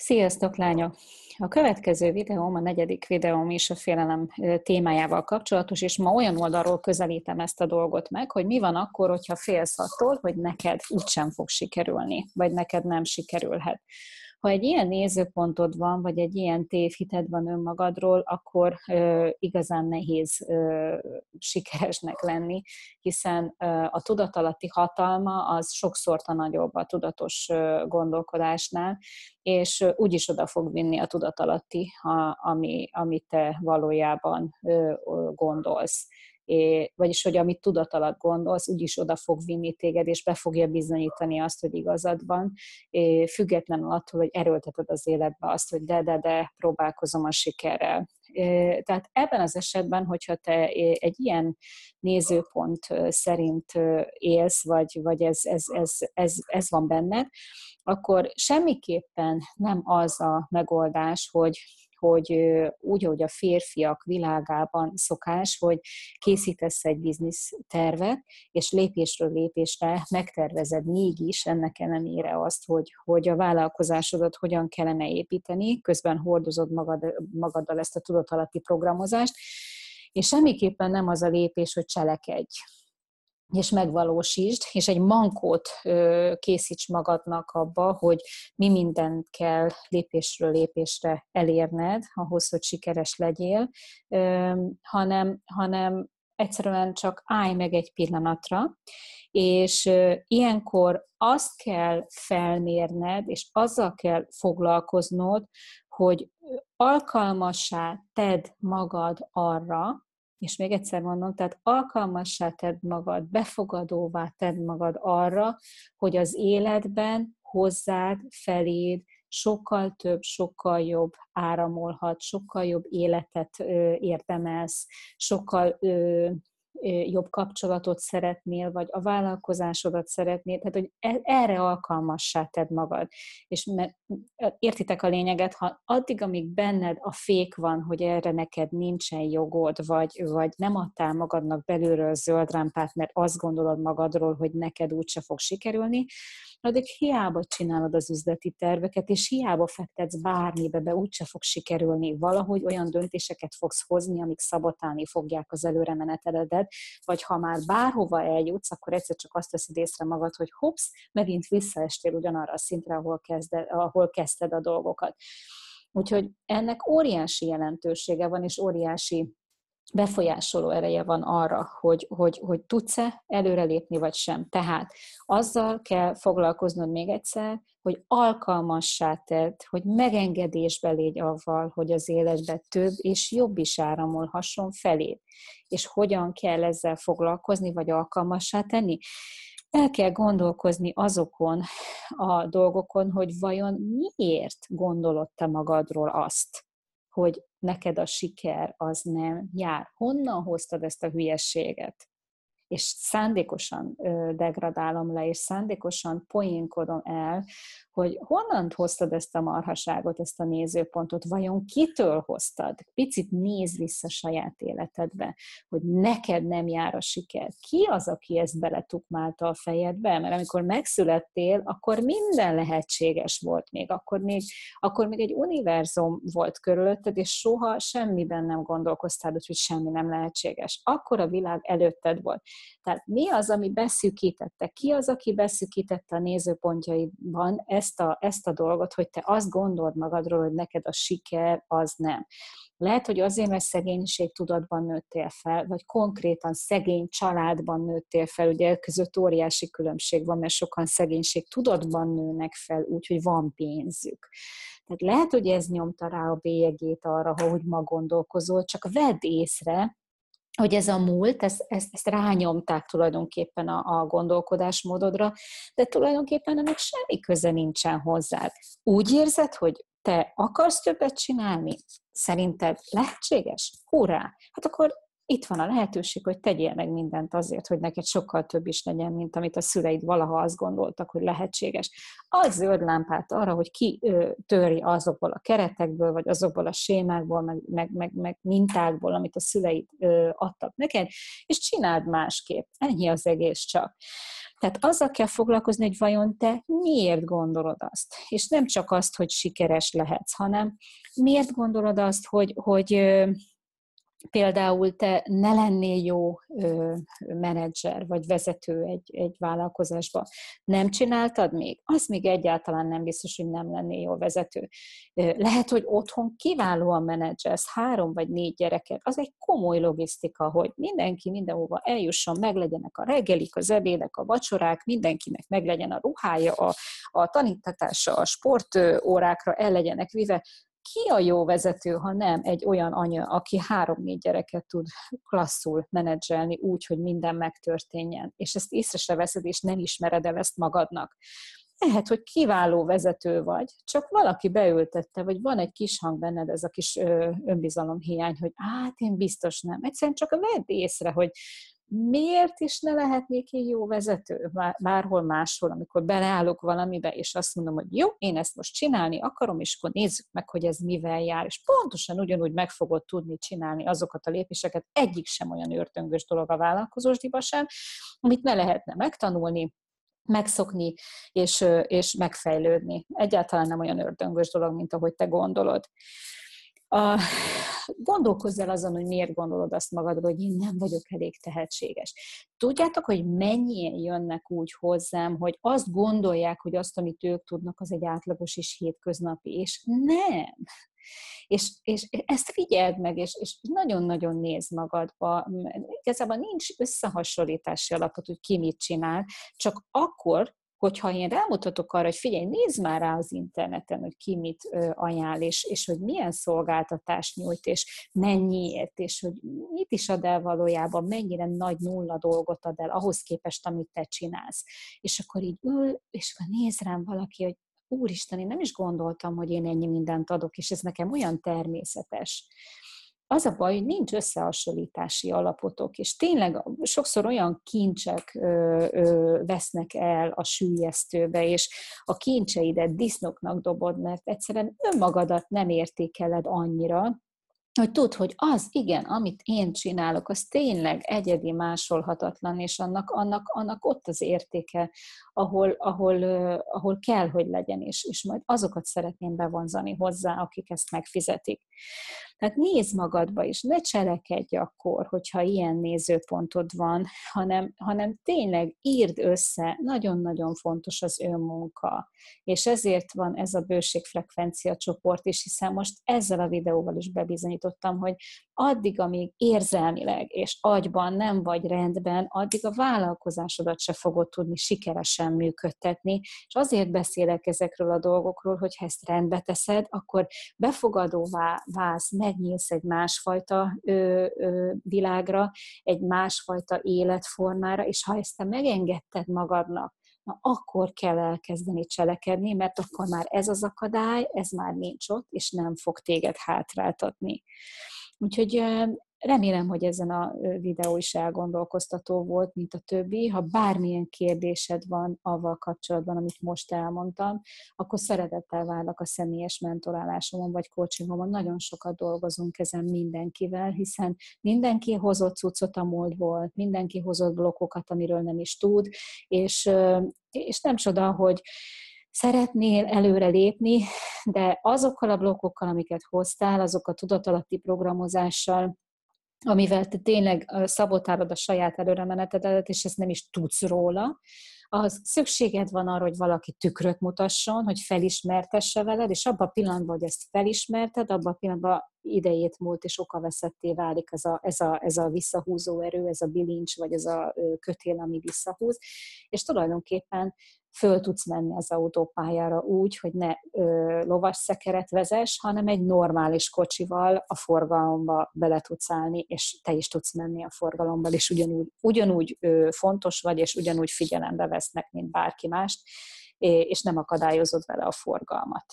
Sziasztok, lányok! A következő videóm, a negyedik videóm is a félelem témájával kapcsolatos, és ma olyan oldalról közelítem ezt a dolgot meg, hogy mi van akkor, hogyha félsz attól, hogy neked úgysem fog sikerülni, vagy neked nem sikerülhet. Ha egy ilyen nézőpontod van, vagy egy ilyen tévhited van önmagadról, akkor ö, igazán nehéz ö, sikeresnek lenni, hiszen ö, a tudatalatti hatalma az sokszor a nagyobb a tudatos ö, gondolkodásnál, és ö, úgyis oda fog vinni a tudatalatti, ha, ami, amit te valójában ö, gondolsz vagyis hogy amit tudat alatt gondolsz, úgyis oda fog vinni téged, és be fogja bizonyítani azt, hogy igazad van, függetlenül attól, hogy erőlteted az életbe azt, hogy de, de, de, próbálkozom a sikerrel. Tehát ebben az esetben, hogyha te egy ilyen nézőpont szerint élsz, vagy, vagy ez, ez, ez, ez, ez van benned, akkor semmiképpen nem az a megoldás, hogy hogy úgy, hogy a férfiak világában szokás, hogy készítesz egy biznisz tervet, és lépésről lépésre megtervezed mégis ennek ellenére azt, hogy, hogy a vállalkozásodat hogyan kellene építeni, közben hordozod magad, magaddal ezt a tudatalatti programozást, és semmiképpen nem az a lépés, hogy cselekedj és megvalósítsd, és egy mankót készíts magadnak abba, hogy mi mindent kell lépésről lépésre elérned, ahhoz, hogy sikeres legyél, hanem, hanem egyszerűen csak állj meg egy pillanatra, és ilyenkor azt kell felmérned, és azzal kell foglalkoznod, hogy alkalmassá tedd magad arra, és még egyszer mondom, tehát alkalmassá tedd magad, befogadóvá tedd magad arra, hogy az életben hozzád, feléd sokkal több, sokkal jobb áramolhat, sokkal jobb életet érdemelsz, sokkal jobb kapcsolatot szeretnél, vagy a vállalkozásodat szeretnél, tehát hogy e, erre alkalmassá tedd magad. És mert, értitek a lényeget, ha addig, amíg benned a fék van, hogy erre neked nincsen jogod, vagy, vagy nem adtál magadnak belülről zöld rámpát, mert azt gondolod magadról, hogy neked úgyse fog sikerülni, addig hiába csinálod az üzleti terveket, és hiába fektetsz bármibe be, úgyse fog sikerülni. Valahogy olyan döntéseket fogsz hozni, amik szabotálni fogják az előre menetedet, vagy ha már bárhova eljutsz, akkor egyszer csak azt veszed észre magad, hogy hops, megint visszaestél ugyanarra a szintre, ahol, kezded, ahol kezdted a dolgokat. Úgyhogy ennek óriási jelentősége van, és óriási befolyásoló ereje van arra, hogy, hogy, hogy tudsz-e előrelépni, vagy sem. Tehát azzal kell foglalkoznod még egyszer, hogy alkalmassá tedd, hogy megengedésbe légy avval, hogy az életbe több és jobb is áramolhasson felé. És hogyan kell ezzel foglalkozni, vagy alkalmassá tenni? El kell gondolkozni azokon a dolgokon, hogy vajon miért gondolod te magadról azt, hogy neked a siker az nem jár. Honnan hoztad ezt a hülyességet? És szándékosan degradálom le, és szándékosan poénkodom el, hogy honnan hoztad ezt a marhaságot, ezt a nézőpontot, vajon kitől hoztad? Picit néz vissza saját életedbe, hogy neked nem jár a siker. Ki az, aki ezt beletukmálta a fejedbe? Mert amikor megszülettél, akkor minden lehetséges volt még, akkor még, akkor még egy univerzum volt körülötted, és soha semmiben nem gondolkoztál, hogy semmi nem lehetséges. Akkor a világ előtted volt. Tehát mi az, ami beszűkítette? Ki az, aki beszűkítette a nézőpontjaiban ezt a, ezt a dolgot, hogy te azt gondold magadról, hogy neked a siker az nem. Lehet, hogy azért, mert szegénység tudatban nőttél fel, vagy konkrétan szegény családban nőttél fel, ugye között óriási különbség van, mert sokan szegénység tudatban nőnek fel, úgyhogy van pénzük. Tehát lehet, hogy ez nyomta rá a bélyegét arra, hogy ma gondolkozol, csak vedd észre, hogy ez a múlt, ezt, ezt, ezt rányomták tulajdonképpen a, a gondolkodásmódodra, de tulajdonképpen ennek semmi köze nincsen hozzád. Úgy érzed, hogy te akarsz többet csinálni? Szerinted lehetséges? Hurrá! Hát akkor itt van a lehetőség, hogy tegyél meg mindent azért, hogy neked sokkal több is legyen, mint amit a szüleid valaha azt gondoltak, hogy lehetséges. Az zöld lámpát arra, hogy ki töri azokból a keretekből, vagy azokból a sémákból, meg, meg, meg, meg mintákból, amit a szüleid adtak neked, és csináld másképp. Ennyi az egész csak. Tehát azzal kell foglalkozni, hogy vajon te miért gondolod azt. És nem csak azt, hogy sikeres lehetsz, hanem miért gondolod azt, hogy, hogy például te ne lennél jó ö, menedzser vagy vezető egy, egy vállalkozásban, nem csináltad még? Az még egyáltalán nem biztos, hogy nem lennél jó vezető. Lehet, hogy otthon kiválóan menedzselsz három vagy négy gyereket. Az egy komoly logisztika, hogy mindenki mindenhova eljusson, meglegyenek a reggelik, az ebédek, a vacsorák, mindenkinek meglegyen a ruhája, a, a tanítatása, a sportórákra el legyenek vive ki a jó vezető, ha nem egy olyan anya, aki három-négy gyereket tud klasszul menedzselni úgy, hogy minden megtörténjen, és ezt észre se veszed, és nem ismered el ezt magadnak. Lehet, hogy kiváló vezető vagy, csak valaki beültette, vagy van egy kis hang benned, ez a kis önbizalom hiány, hogy hát én biztos nem. Egyszerűen csak vedd észre, hogy miért is ne lehetnék én jó vezető bárhol máshol, amikor beleállok valamibe, és azt mondom, hogy jó, én ezt most csinálni akarom, és akkor nézzük meg, hogy ez mivel jár, és pontosan ugyanúgy meg fogod tudni csinálni azokat a lépéseket, egyik sem olyan őrtöngös dolog a vállalkozósdiba sem, amit ne lehetne megtanulni, megszokni és, és megfejlődni. Egyáltalán nem olyan ördöngös dolog, mint ahogy te gondolod. A, gondolkozz el azon, hogy miért gondolod azt magadról, hogy én nem vagyok elég tehetséges. Tudjátok, hogy mennyien jönnek úgy hozzám, hogy azt gondolják, hogy azt, amit ők tudnak, az egy átlagos és hétköznapi, és nem. És, és ezt figyeld meg, és, és nagyon-nagyon nézd magadba. Igazából nincs összehasonlítási alapot, hogy ki mit csinál, csak akkor hogyha én rámutatok arra, hogy figyelj, nézd már rá az interneten, hogy ki mit ajánl, és, és hogy milyen szolgáltatást nyújt, és mennyiért, és hogy mit is ad el valójában, mennyire nagy nulla dolgot ad el ahhoz képest, amit te csinálsz. És akkor így ül, és akkor néz rám valaki, hogy úristen, én nem is gondoltam, hogy én ennyi mindent adok, és ez nekem olyan természetes az a baj, hogy nincs összehasonlítási alapotok, és tényleg sokszor olyan kincsek ö, ö, vesznek el a sűjesztőbe, és a kincseidet disznoknak dobod, mert egyszerűen önmagadat nem értékeled annyira, hogy tud, hogy az, igen, amit én csinálok, az tényleg egyedi, másolhatatlan, és annak, annak, annak ott az értéke, ahol, ahol, ahol kell, hogy legyen, és, és majd azokat szeretném bevonzani hozzá, akik ezt megfizetik. Tehát nézd magadba is, ne cselekedj akkor, hogyha ilyen nézőpontod van, hanem, hanem tényleg írd össze, nagyon-nagyon fontos az önmunka. És ezért van ez a bőségfrekvencia csoport is, hiszen most ezzel a videóval is bebizonyítottam, hogy addig, amíg érzelmileg és agyban nem vagy rendben, addig a vállalkozásodat se fogod tudni sikeresen működtetni, és azért beszélek ezekről a dolgokról, hogy ha ezt rendbe teszed, akkor befogadóvá válsz, megnyílsz egy másfajta ö, ö, világra, egy másfajta életformára, és ha ezt te megengedted magadnak, na akkor kell elkezdeni cselekedni, mert akkor már ez az akadály, ez már nincs ott, és nem fog téged hátráltatni. Úgyhogy remélem, hogy ezen a videó is elgondolkoztató volt, mint a többi. Ha bármilyen kérdésed van avval kapcsolatban, amit most elmondtam, akkor szeretettel várlak a személyes mentorálásomon vagy coachingomon. Nagyon sokat dolgozunk ezen mindenkivel, hiszen mindenki hozott cuccot a múltból, mindenki hozott blokkokat, amiről nem is tud, és, és nem csoda, hogy szeretnél előre lépni, de azokkal a blokkokkal, amiket hoztál, azok a tudatalatti programozással, amivel te tényleg szabotálod a saját előremenetedet, és ezt nem is tudsz róla, az szükséged van arra, hogy valaki tükröt mutasson, hogy felismertesse veled, és abban a pillanatban, hogy ezt felismerted, abban a pillanatban idejét múlt és okaveszetté válik ez a, ez, a, ez a visszahúzó erő, ez a bilincs, vagy ez a kötél, ami visszahúz, és tulajdonképpen föl tudsz menni az autópályára úgy, hogy ne ö, lovas szekeret vezes, hanem egy normális kocsival a forgalomba bele tudsz állni, és te is tudsz menni a forgalomba, és ugyanúgy, ugyanúgy ö, fontos vagy, és ugyanúgy figyelembe vesznek, mint bárki mást, és nem akadályozod vele a forgalmat.